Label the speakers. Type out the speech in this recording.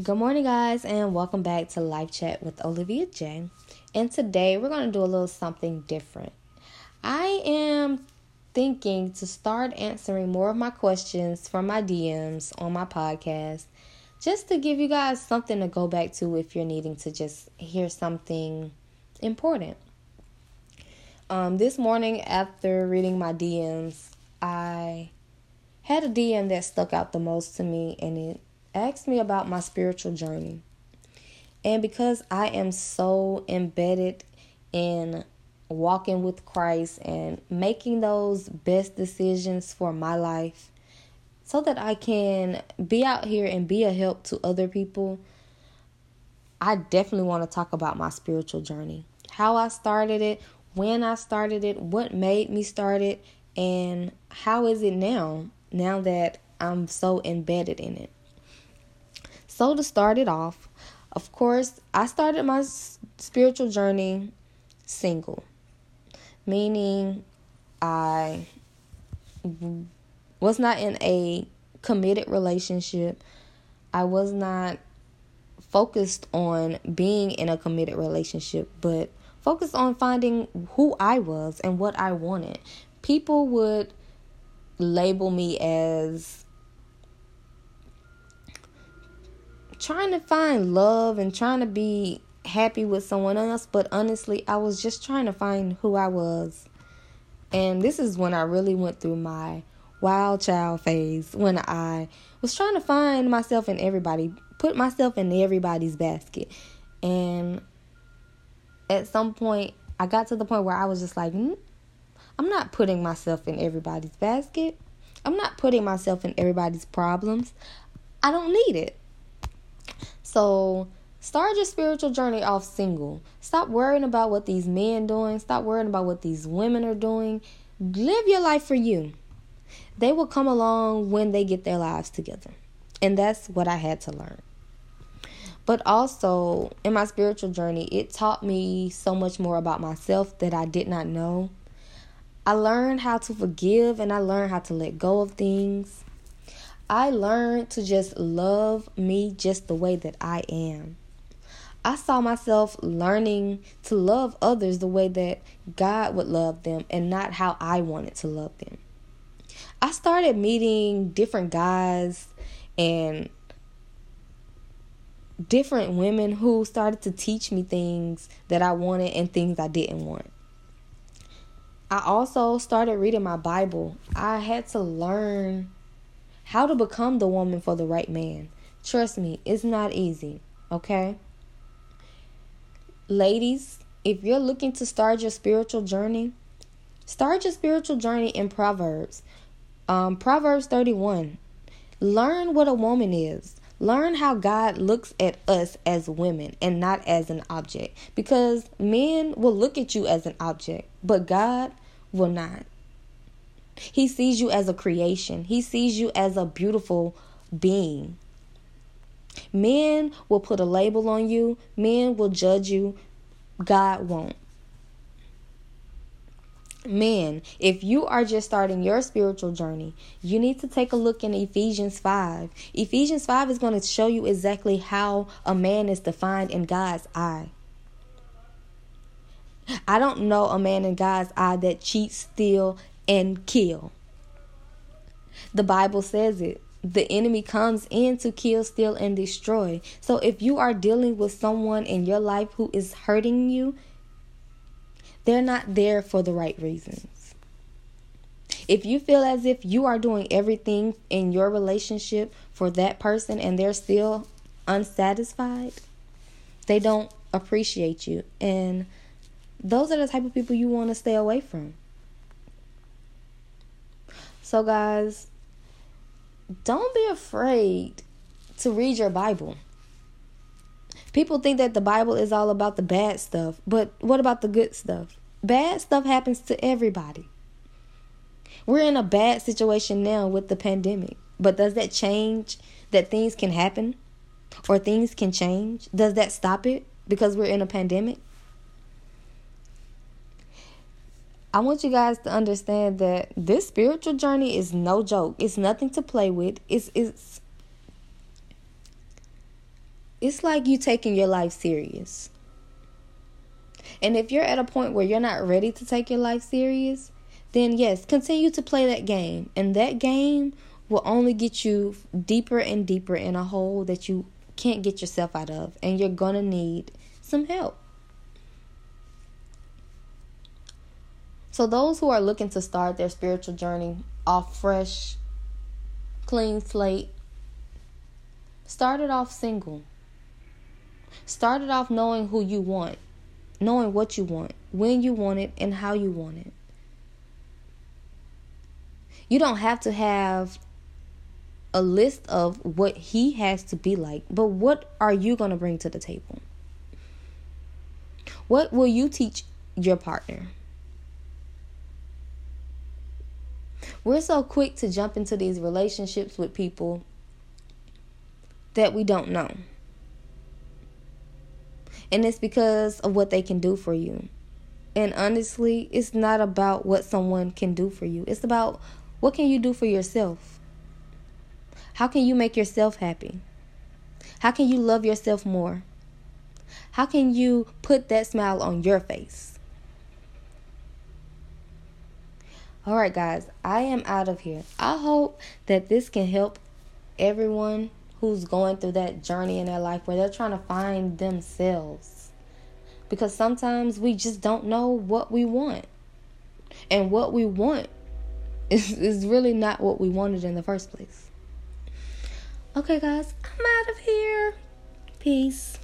Speaker 1: Good morning, guys, and welcome back to Life Chat with Olivia J. And today we're going to do a little something different. I am thinking to start answering more of my questions from my DMs on my podcast, just to give you guys something to go back to if you're needing to just hear something important. Um, this morning, after reading my DMs, I had a DM that stuck out the most to me, and it asked me about my spiritual journey. And because I am so embedded in walking with Christ and making those best decisions for my life so that I can be out here and be a help to other people, I definitely want to talk about my spiritual journey. How I started it, when I started it, what made me start it, and how is it now, now that I'm so embedded in it. So, to start it off, of course, I started my spiritual journey single, meaning I was not in a committed relationship. I was not focused on being in a committed relationship, but focused on finding who I was and what I wanted. People would label me as trying to find love and trying to be happy with someone else, but honestly, I was just trying to find who I was. And this is when I really went through my wild child phase when I was trying to find myself in everybody, put myself in everybody's basket. And at some point, I got to the point where I was just like, I'm not putting myself in everybody's basket. I'm not putting myself in everybody's problems. I don't need it. So start your spiritual journey off single. Stop worrying about what these men doing. Stop worrying about what these women are doing. Live your life for you. They will come along when they get their lives together. And that's what I had to learn. But also, in my spiritual journey, it taught me so much more about myself that I did not know. I learned how to forgive and I learned how to let go of things. I learned to just love me just the way that I am. I saw myself learning to love others the way that God would love them and not how I wanted to love them. I started meeting different guys and different women who started to teach me things that I wanted and things I didn't want. I also started reading my Bible. I had to learn how to become the woman for the right man. Trust me, it's not easy, okay? Ladies, if you're looking to start your spiritual journey, start your spiritual journey in Proverbs. Um, Proverbs 31. Learn what a woman is. Learn how God looks at us as women and not as an object. Because men will look at you as an object, but God will not. He sees you as a creation, He sees you as a beautiful being. Men will put a label on you, men will judge you, God won't. Men, if you are just starting your spiritual journey, you need to take a look in Ephesians 5. Ephesians 5 is going to show you exactly how a man is defined in God's eye. I don't know a man in God's eye that cheats, steal, and kill. The Bible says it. The enemy comes in to kill, steal, and destroy. So if you are dealing with someone in your life who is hurting you, they're not there for the right reasons. If you feel as if you are doing everything in your relationship for that person and they're still unsatisfied, they don't appreciate you. And those are the type of people you want to stay away from. So, guys, don't be afraid to read your Bible. People think that the Bible is all about the bad stuff, but what about the good stuff? Bad stuff happens to everybody. We're in a bad situation now with the pandemic, but does that change that things can happen or things can change? Does that stop it because we're in a pandemic? I want you guys to understand that this spiritual journey is no joke. It's nothing to play with. It's it's it's like you taking your life serious. And if you're at a point where you're not ready to take your life serious, then yes, continue to play that game. And that game will only get you deeper and deeper in a hole that you can't get yourself out of. And you're going to need some help. So, those who are looking to start their spiritual journey off fresh, clean slate, started off single. Started off knowing who you want, knowing what you want, when you want it, and how you want it. You don't have to have a list of what he has to be like, but what are you going to bring to the table? What will you teach your partner? We're so quick to jump into these relationships with people that we don't know. And it's because of what they can do for you. And honestly, it's not about what someone can do for you. It's about what can you do for yourself? How can you make yourself happy? How can you love yourself more? How can you put that smile on your face? All right, guys, I am out of here. I hope that this can help everyone who's going through that journey in their life where they're trying to find themselves. Because sometimes we just don't know what we want. And what we want is, is really not what we wanted in the first place. Okay, guys, I'm out of here. Peace.